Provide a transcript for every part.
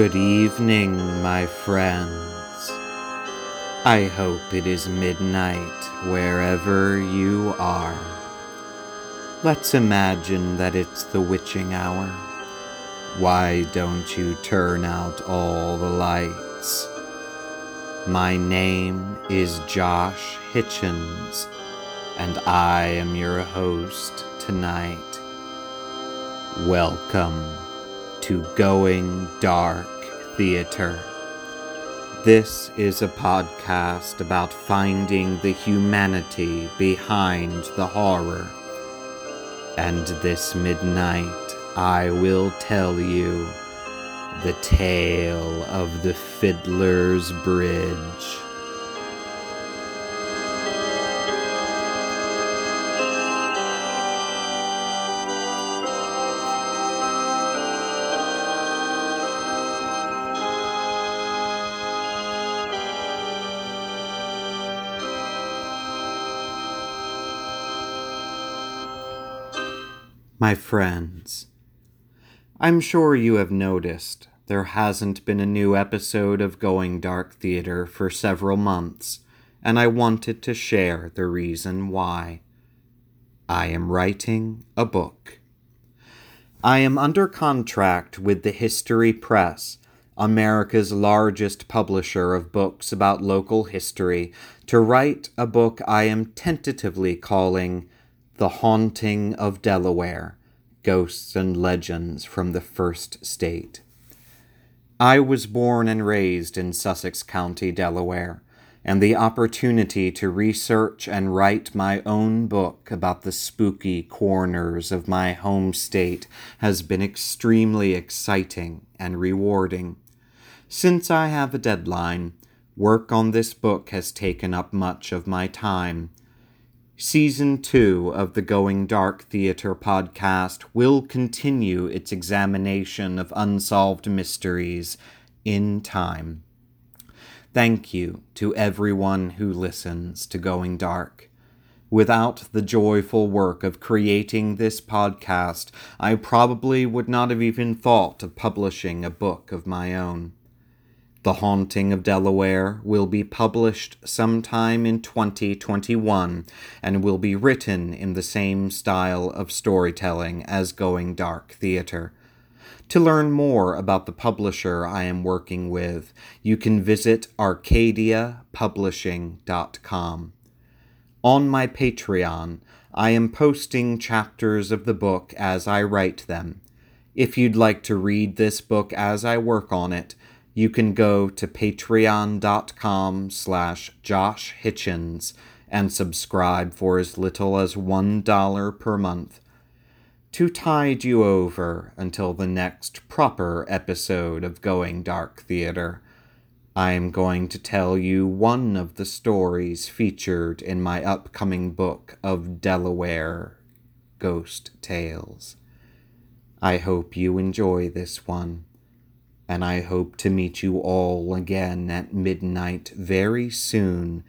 Good evening, my friends. I hope it is midnight wherever you are. Let's imagine that it's the witching hour. Why don't you turn out all the lights? My name is Josh Hitchens, and I am your host tonight. Welcome to Going Dark Theater. This is a podcast about finding the humanity behind the horror. And this midnight, I will tell you the tale of the Fiddler's Bridge. My friends, I'm sure you have noticed there hasn't been a new episode of Going Dark Theater for several months, and I wanted to share the reason why. I am writing a book. I am under contract with the History Press, America's largest publisher of books about local history, to write a book I am tentatively calling The Haunting of Delaware Ghosts and Legends from the First State. I was born and raised in Sussex County, Delaware, and the opportunity to research and write my own book about the spooky corners of my home state has been extremely exciting and rewarding. Since I have a deadline, work on this book has taken up much of my time Season 2 of the Going Dark Theater podcast will continue its examination of unsolved mysteries in time. Thank you to everyone who listens to Going Dark. Without the joyful work of creating this podcast, I probably would not have even thought of publishing a book of my own. The Haunting of Delaware will be published sometime in 2021 and will be written in the same style of storytelling as Going Dark Theater. To learn more about the publisher I am working with, you can visit arcadiapublishing.com. On my Patreon, I am posting chapters of the book as I write them. If you'd like to read this book as I work on it, you can go to patreon.com slash Josh Hitchens and subscribe for as little as $1 per month to tide you over until the next proper episode of Going Dark Theater. I am going to tell you one of the stories featured in my upcoming book of Delaware Ghost Tales. I hope you enjoy this one and I hope to meet you all again at midnight very soon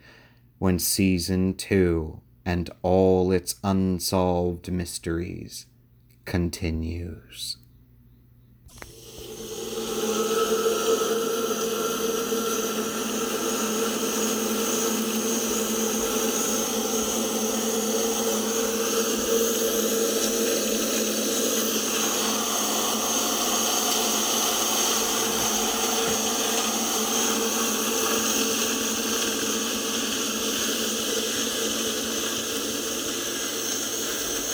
when season two and all its unsolved mysteries continues.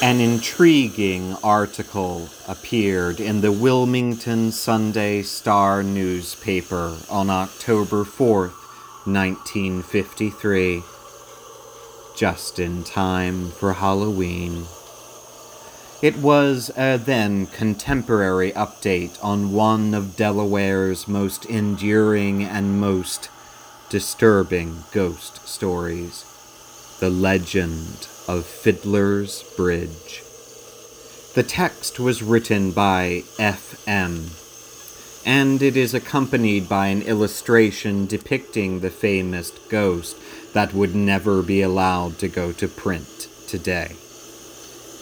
An intriguing article appeared in the Wilmington Sunday Star newspaper on October 4th, 1953, just in time for Halloween. It was a then contemporary update on one of Delaware's most enduring and most disturbing ghost stories the legend of Fiddler's Bridge. The text was written by F.M., and it is accompanied by an illustration depicting the famous ghost that would never be allowed to go to print today.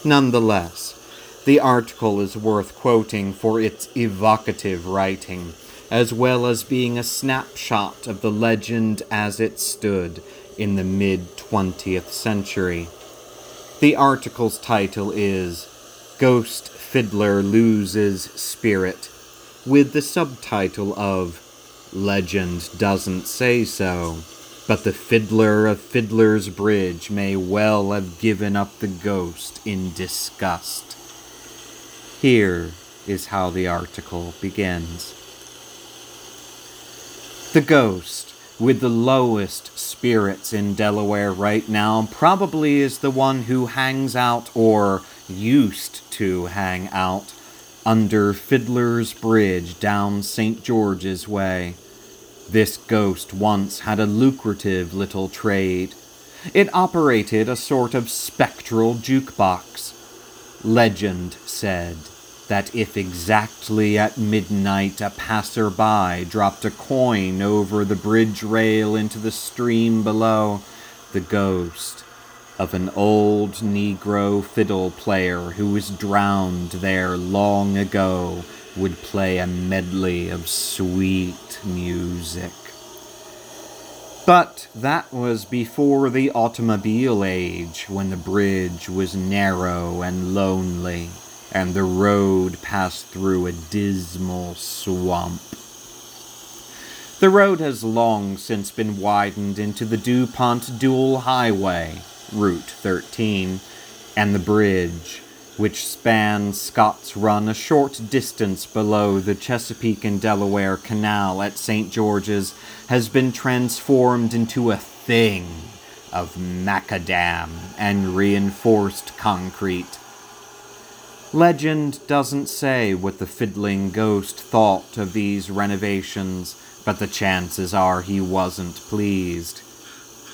Nonetheless, the article is worth quoting for its evocative writing, as well as being a snapshot of the legend as it stood in the mid 20th century. The article's title is Ghost Fiddler Loses Spirit, with the subtitle of Legend Doesn't Say So, but the fiddler of Fiddler's Bridge may well have given up the ghost in disgust. Here is how the article begins. The ghost, with the lowest spirits in Delaware right now, probably is the one who hangs out or used to hang out under Fiddler's Bridge down St. George's Way. This ghost once had a lucrative little trade. It operated a sort of spectral jukebox. Legend said that if exactly at midnight a passerby dropped a coin over the bridge rail into the stream below, the ghost of an old Negro fiddle player who was drowned there long ago would play a medley of sweet music. But that was before the automobile age, when the bridge was narrow and lonely, and the road passed through a dismal swamp. The road has long since been widened into the DuPont Dual Highway, Route 13, and the bridge, which spans Scott's Run a short distance below the Chesapeake and Delaware Canal at St. George's, has been transformed into a thing of macadam and reinforced concrete. Legend doesn't say what the fiddling ghost thought of these renovations, but the chances are he wasn't pleased.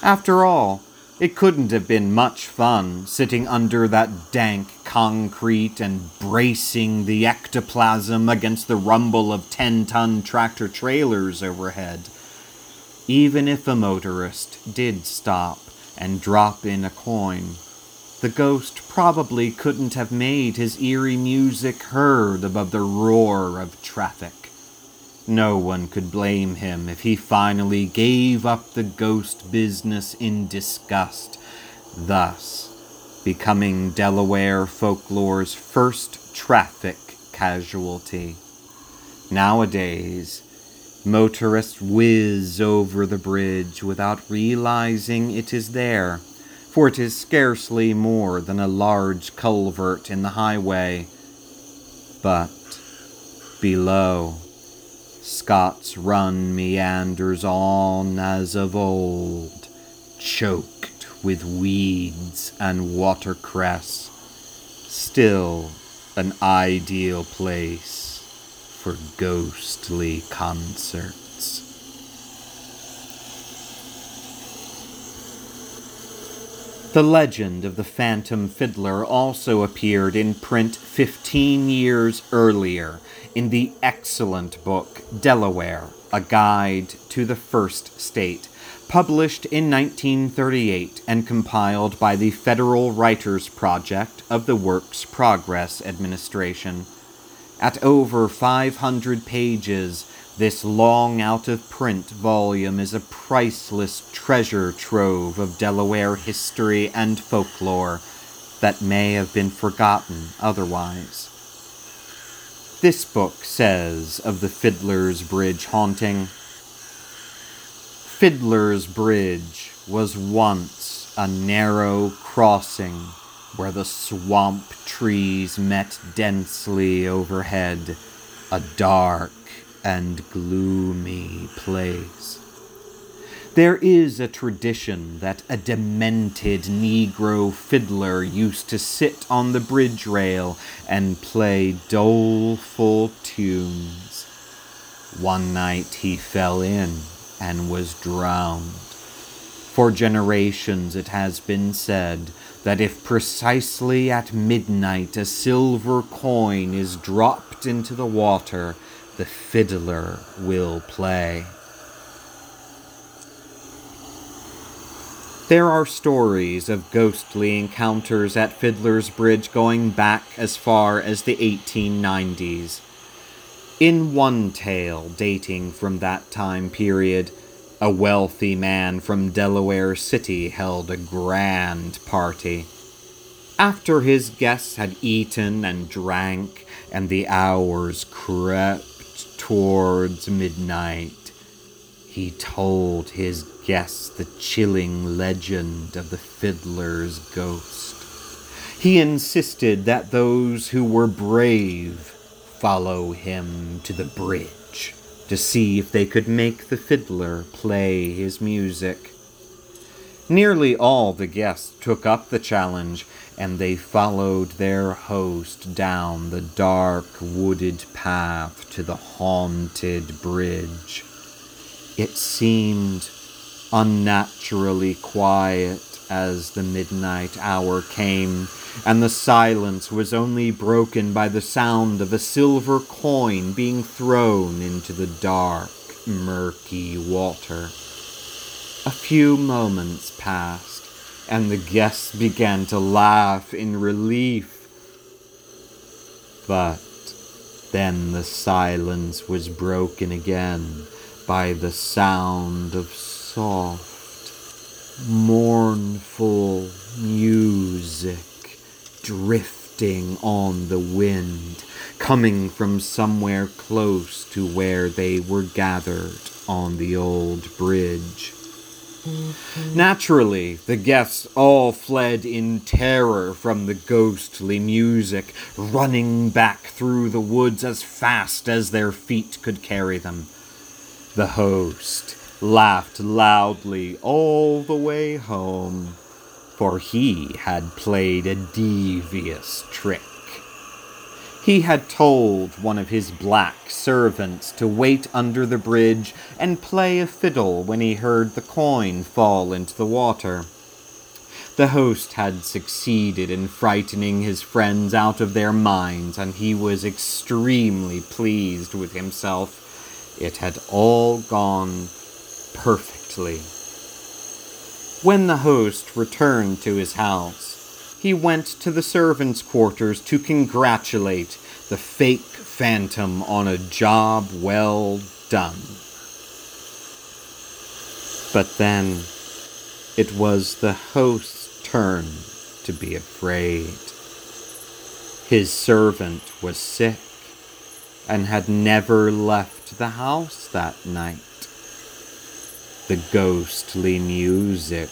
After all, it couldn't have been much fun sitting under that dank concrete and bracing the ectoplasm against the rumble of 10 ton tractor trailers overhead. Even if a motorist did stop and drop in a coin, the ghost probably couldn't have made his eerie music heard above the roar of traffic. No one could blame him if he finally gave up the ghost business in disgust, thus becoming Delaware folklore's first traffic casualty. Nowadays, motorists whiz over the bridge without realizing it is there, for it is scarcely more than a large culvert in the highway. But below, Scott's run meanders on as of old, choked with weeds and watercress, still an ideal place for ghostly concerts. The legend of the Phantom Fiddler also appeared in print 15 years earlier in the excellent book Delaware, A Guide to the First State, published in 1938 and compiled by the Federal Writers Project of the Works Progress Administration. At over 500 pages, this long out of print volume is a priceless treasure trove of Delaware history and folklore that may have been forgotten otherwise. This book says of the Fiddler's Bridge haunting Fiddler's Bridge was once a narrow crossing where the swamp trees met densely overhead, a dark and gloomy place. There is a tradition that a demented Negro fiddler used to sit on the bridge rail and play doleful tunes. One night he fell in and was drowned. For generations it has been said that if precisely at midnight a silver coin is dropped into the water, the fiddler will play. There are stories of ghostly encounters at Fiddler's Bridge going back as far as the 1890s. In one tale dating from that time period, a wealthy man from Delaware City held a grand party. After his guests had eaten and drank, and the hours crept towards midnight, he told his guests the chilling legend of the fiddler's ghost. He insisted that those who were brave follow him to the bridge to see if they could make the fiddler play his music. Nearly all the guests took up the challenge, and they followed their host down the dark wooded path to the haunted bridge. It seemed unnaturally quiet as the midnight hour came and the silence was only broken by the sound of a silver coin being thrown into the dark, murky water. A few moments passed, and the guests began to laugh in relief. But then the silence was broken again by the sound of soft, mournful music drifting on the wind, coming from somewhere close to where they were gathered on the old bridge. Naturally, the guests all fled in terror from the ghostly music, running back through the woods as fast as their feet could carry them. The host laughed loudly all the way home for he had played a devious trick. He had told one of his black servants to wait under the bridge and play a fiddle when he heard the coin fall into the water. The host had succeeded in frightening his friends out of their minds, and he was extremely pleased with himself. It had all gone perfectly. When the host returned to his house, he went to the servants' quarters to congratulate the fake phantom on a job well done. But then it was the host's turn to be afraid. His servant was sick and had never left the house that night the ghostly music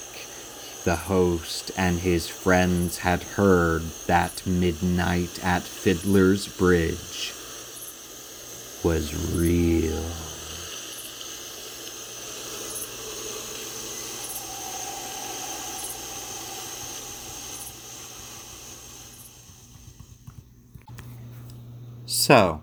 the host and his friends had heard that midnight at Fiddler's Bridge was real. So,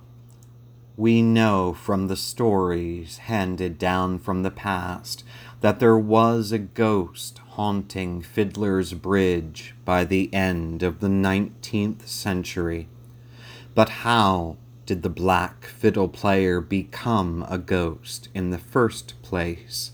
we know from the stories handed down from the past that there was a ghost haunting Fiddler's Bridge by the end of the 19th century. But how did the black fiddle player become a ghost in the first place?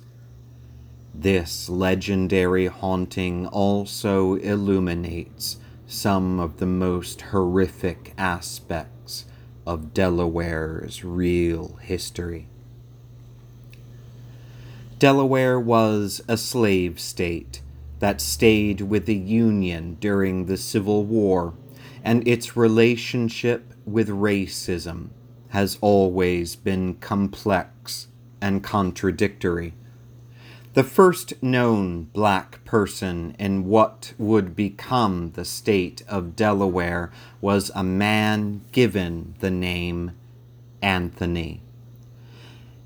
This legendary haunting also illuminates some of the most horrific aspects of Delaware's real history. Delaware was a slave state that stayed with the Union during the Civil War, and its relationship with racism has always been complex and contradictory. The first known black person in what would become the state of Delaware was a man given the name Anthony.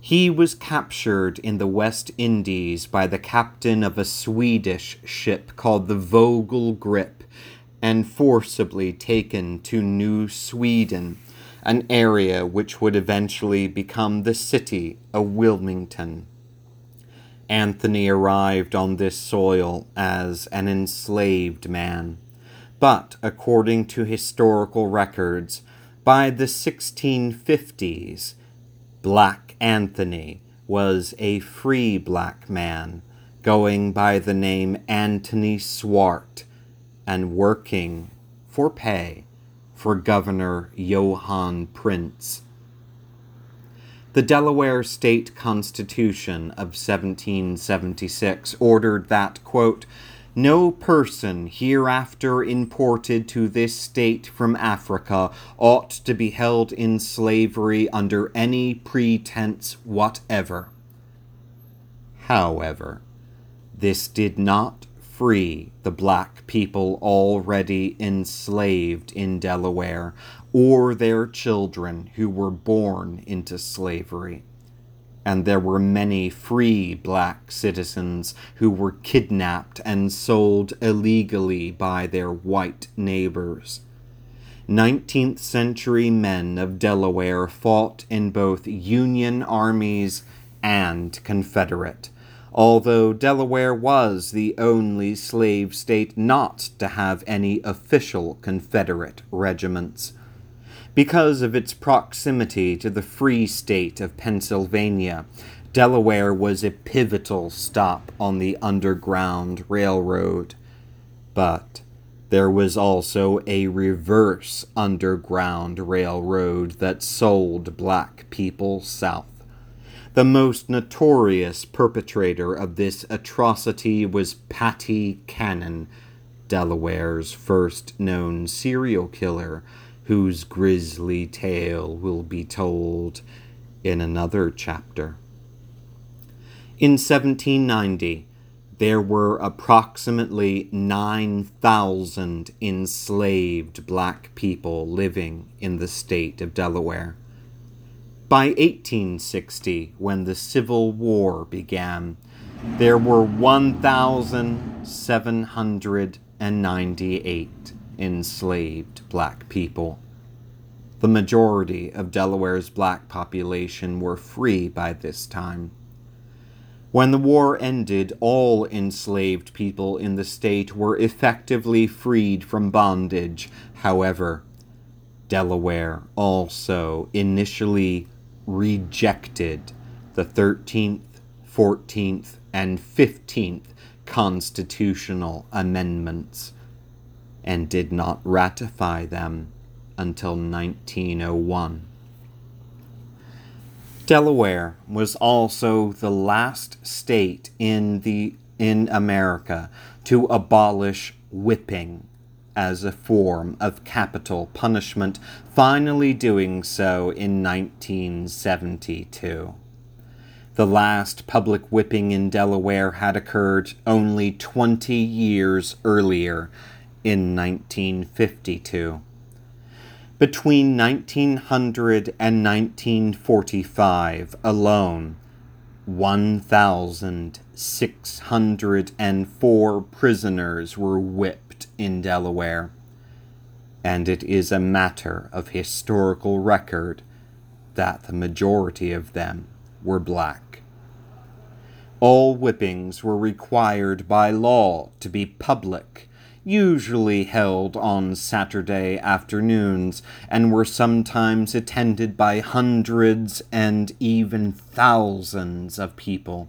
He was captured in the West Indies by the captain of a Swedish ship called the Vogel Grip and forcibly taken to New Sweden, an area which would eventually become the city of Wilmington. Anthony arrived on this soil as an enslaved man, but according to historical records, by the 1650s, Black Anthony was a free black man going by the name Antony Swart and working for pay for Governor Johann Printz. The Delaware State Constitution of 1776 ordered that, quote, no person hereafter imported to this state from Africa ought to be held in slavery under any pretense whatever. However, this did not free the black people already enslaved in Delaware or their children who were born into slavery and there were many free black citizens who were kidnapped and sold illegally by their white neighbors. 19th century men of Delaware fought in both Union armies and Confederate, although Delaware was the only slave state not to have any official Confederate regiments because of its proximity to the Free State of Pennsylvania. Delaware was a pivotal stop on the Underground Railroad. But there was also a reverse Underground Railroad that sold black people south. The most notorious perpetrator of this atrocity was Patty Cannon, Delaware's first known serial killer whose grisly tale will be told in another chapter. In 1790, there were approximately 9,000 enslaved black people living in the state of Delaware. By 1860, when the Civil War began, there were 1,798 enslaved black people. The majority of Delaware's black population were free by this time. When the war ended, all enslaved people in the state were effectively freed from bondage. However, Delaware also initially rejected the 13th, 14th, and 15th constitutional amendments and did not ratify them until 1901. Delaware was also the last state in the in America to abolish whipping as a form of capital punishment, finally doing so in 1972. The last public whipping in Delaware had occurred only 20 years earlier in 1952. Between 1900 and 1945 alone, 1,604 prisoners were whipped in Delaware, and it is a matter of historical record that the majority of them were black. All whippings were required by law to be public usually held on Saturday afternoons, and were sometimes attended by hundreds and even thousands of people.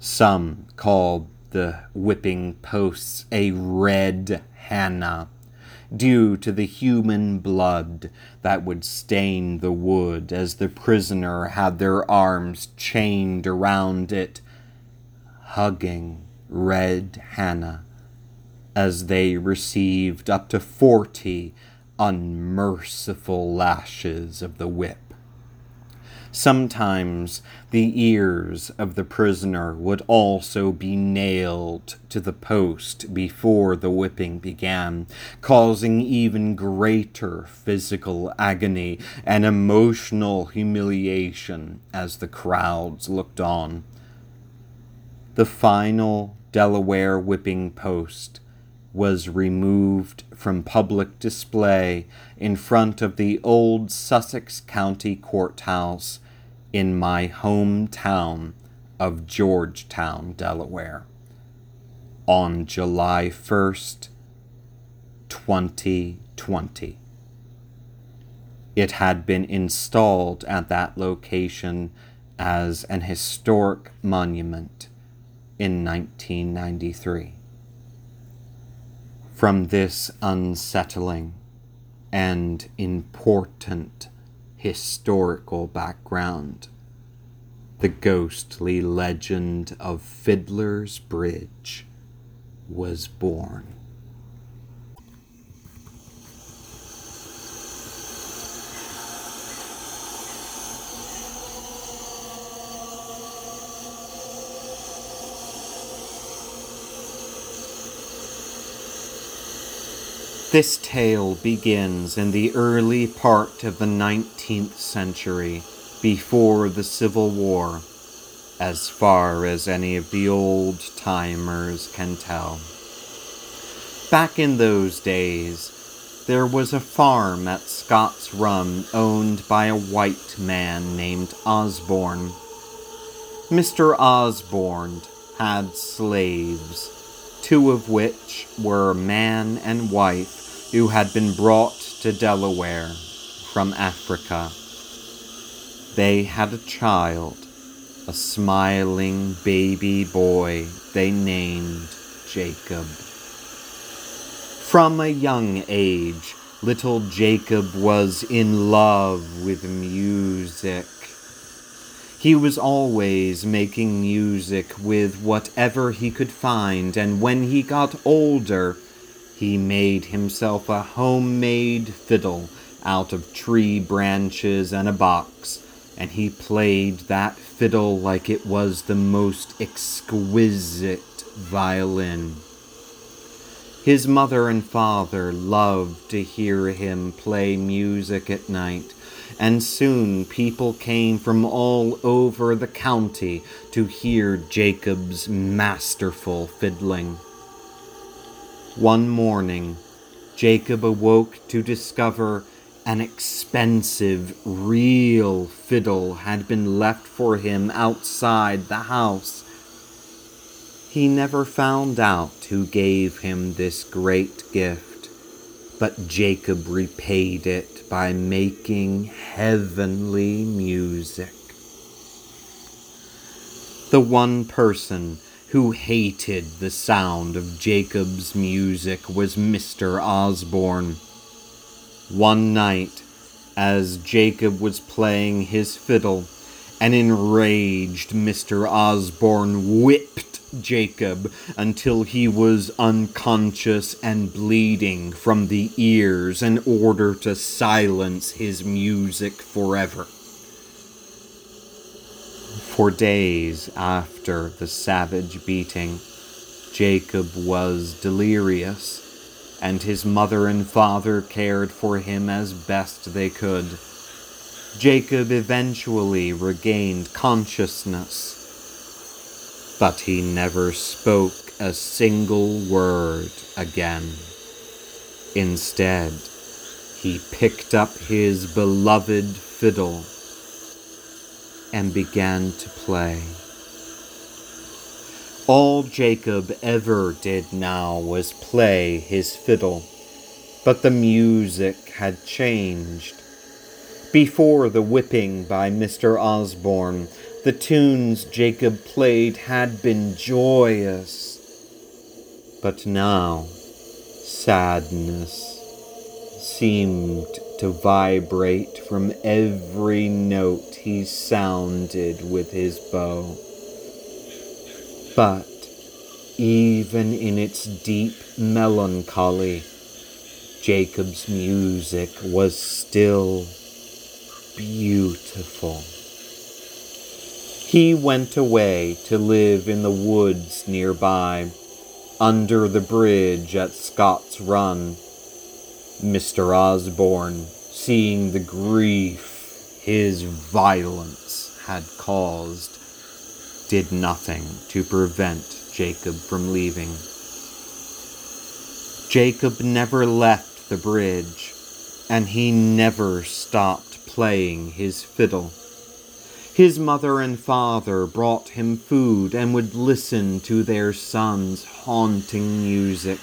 Some called the whipping posts a red Hannah, due to the human blood that would stain the wood as the prisoner had their arms chained around it, hugging red Hannah as they received up to forty unmerciful lashes of the whip. Sometimes the ears of the prisoner would also be nailed to the post before the whipping began, causing even greater physical agony and emotional humiliation as the crowds looked on. The final Delaware whipping post was removed from public display in front of the old Sussex County Courthouse in my hometown of Georgetown, Delaware, on July 1st, 2020. It had been installed at that location as an historic monument in 1993 from this unsettling and important historical background. The ghostly legend of Fiddler's Bridge was born. This tale begins in the early part of the 19th century, before the Civil War, as far as any of the old timers can tell. Back in those days, there was a farm at Scott's Run owned by a white man named Osborne. Mr. Osborne had slaves, two of which were man and wife who had been brought to Delaware from Africa. They had a child, a smiling baby boy they named Jacob. From a young age, little Jacob was in love with music. He was always making music with whatever he could find, and when he got older, he made himself a homemade fiddle out of tree branches and a box, and he played that fiddle like it was the most exquisite violin. His mother and father loved to hear him play music at night, and soon people came from all over the county to hear Jacob's masterful fiddling. One morning, Jacob awoke to discover an expensive, real fiddle had been left for him outside the house. He never found out who gave him this great gift, but Jacob repaid it by making heavenly music. The one person who hated the sound of Jacob's music was Mr. Osborne. One night, as Jacob was playing his fiddle, an enraged Mr. Osborne whipped Jacob until he was unconscious and bleeding from the ears in order to silence his music forever. For days after the savage beating, Jacob was delirious, and his mother and father cared for him as best they could. Jacob eventually regained consciousness, but he never spoke a single word again. Instead, he picked up his beloved fiddle and began to play. All Jacob ever did now was play his fiddle, but the music had changed. Before the whipping by Mr. Osborne, the tunes Jacob played had been joyous, but now sadness seemed to vibrate from every note he sounded with his bow. But even in its deep melancholy, Jacob's music was still beautiful. He went away to live in the woods nearby, under the bridge at Scott's Run Mr. Osborne, seeing the grief his violence had caused, did nothing to prevent Jacob from leaving. Jacob never left the bridge, and he never stopped playing his fiddle. His mother and father brought him food and would listen to their son's haunting music.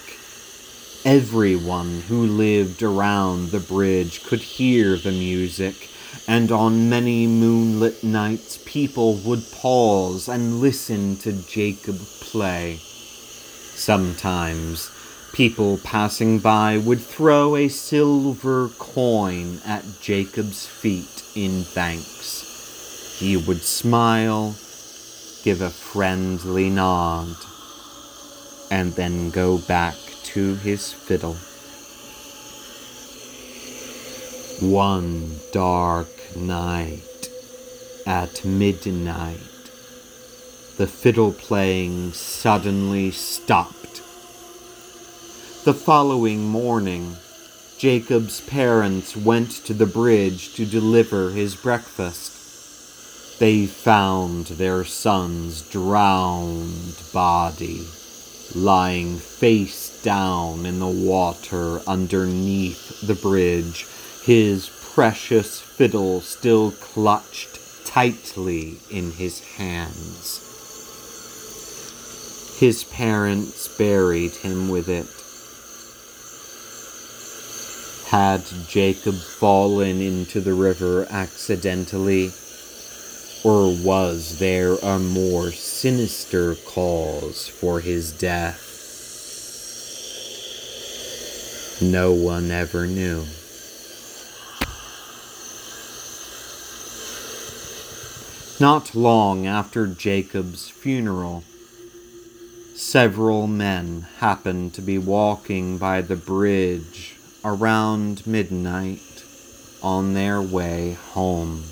Everyone who lived around the bridge could hear the music, and on many moonlit nights people would pause and listen to Jacob play. Sometimes People passing by would throw a silver coin at Jacob's feet in thanks. He would smile, give a friendly nod, and then go back to his fiddle. One dark night at midnight, the fiddle playing suddenly stopped. The following morning, Jacob's parents went to the bridge to deliver his breakfast. They found their son's drowned body lying face down in the water underneath the bridge his precious fiddle still clutched tightly in his hands. His parents buried him with it. Had Jacob fallen into the river accidentally, or was there a more sinister cause for his death? No one ever knew. Not long after Jacob's funeral, several men happened to be walking by the bridge around midnight on their way home.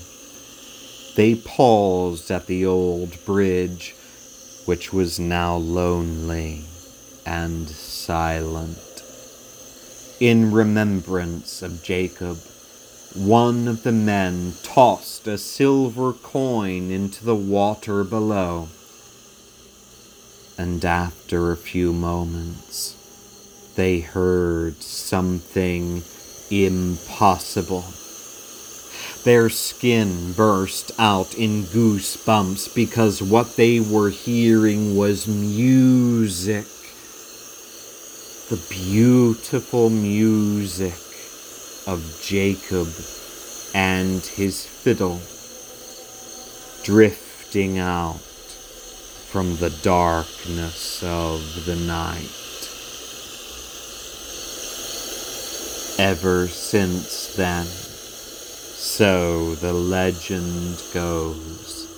They paused at the old bridge, which was now lonely and silent, in remembrance of Jacob one of the men tossed a silver coin into the water below, and after a few moments, they heard something impossible. Their skin burst out in goosebumps because what they were hearing was music. The beautiful music of Jacob and his fiddle drifting out from the darkness of the night. Ever since then, so the legend goes,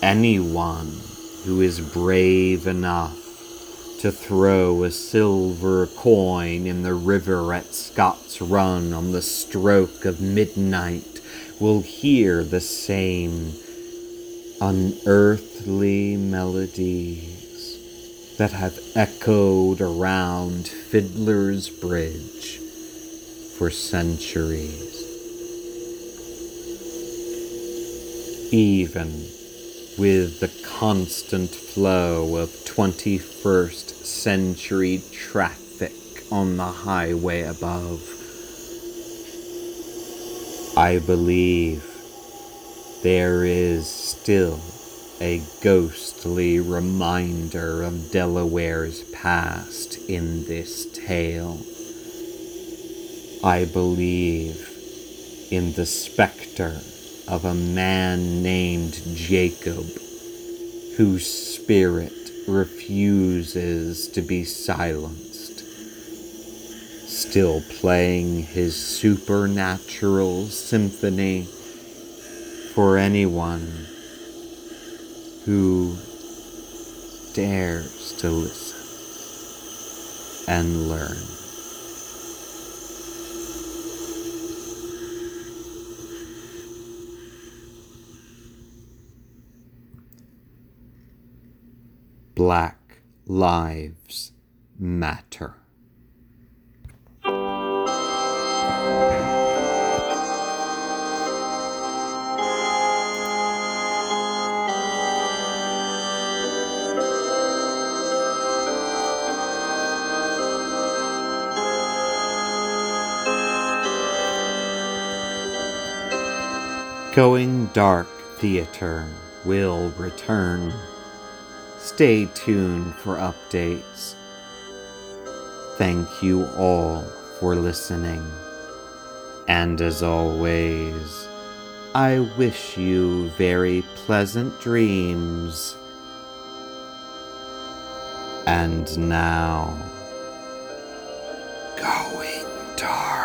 anyone who is brave enough to throw a silver coin in the river at Scott's Run on the stroke of midnight will hear the same unearthly melodies that have echoed around Fiddler's Bridge for centuries. Even with the constant flow of 21st century traffic on the highway above. I believe there is still a ghostly reminder of Delaware's past in this tale. I believe in the specter of a man named Jacob, whose spirit refuses to be silenced, still playing his supernatural symphony for anyone who dares to listen and learn. Black Lives Matter. Going Dark Theater will return. Stay tuned for updates. Thank you all for listening. And as always, I wish you very pleasant dreams. And now, Going dark.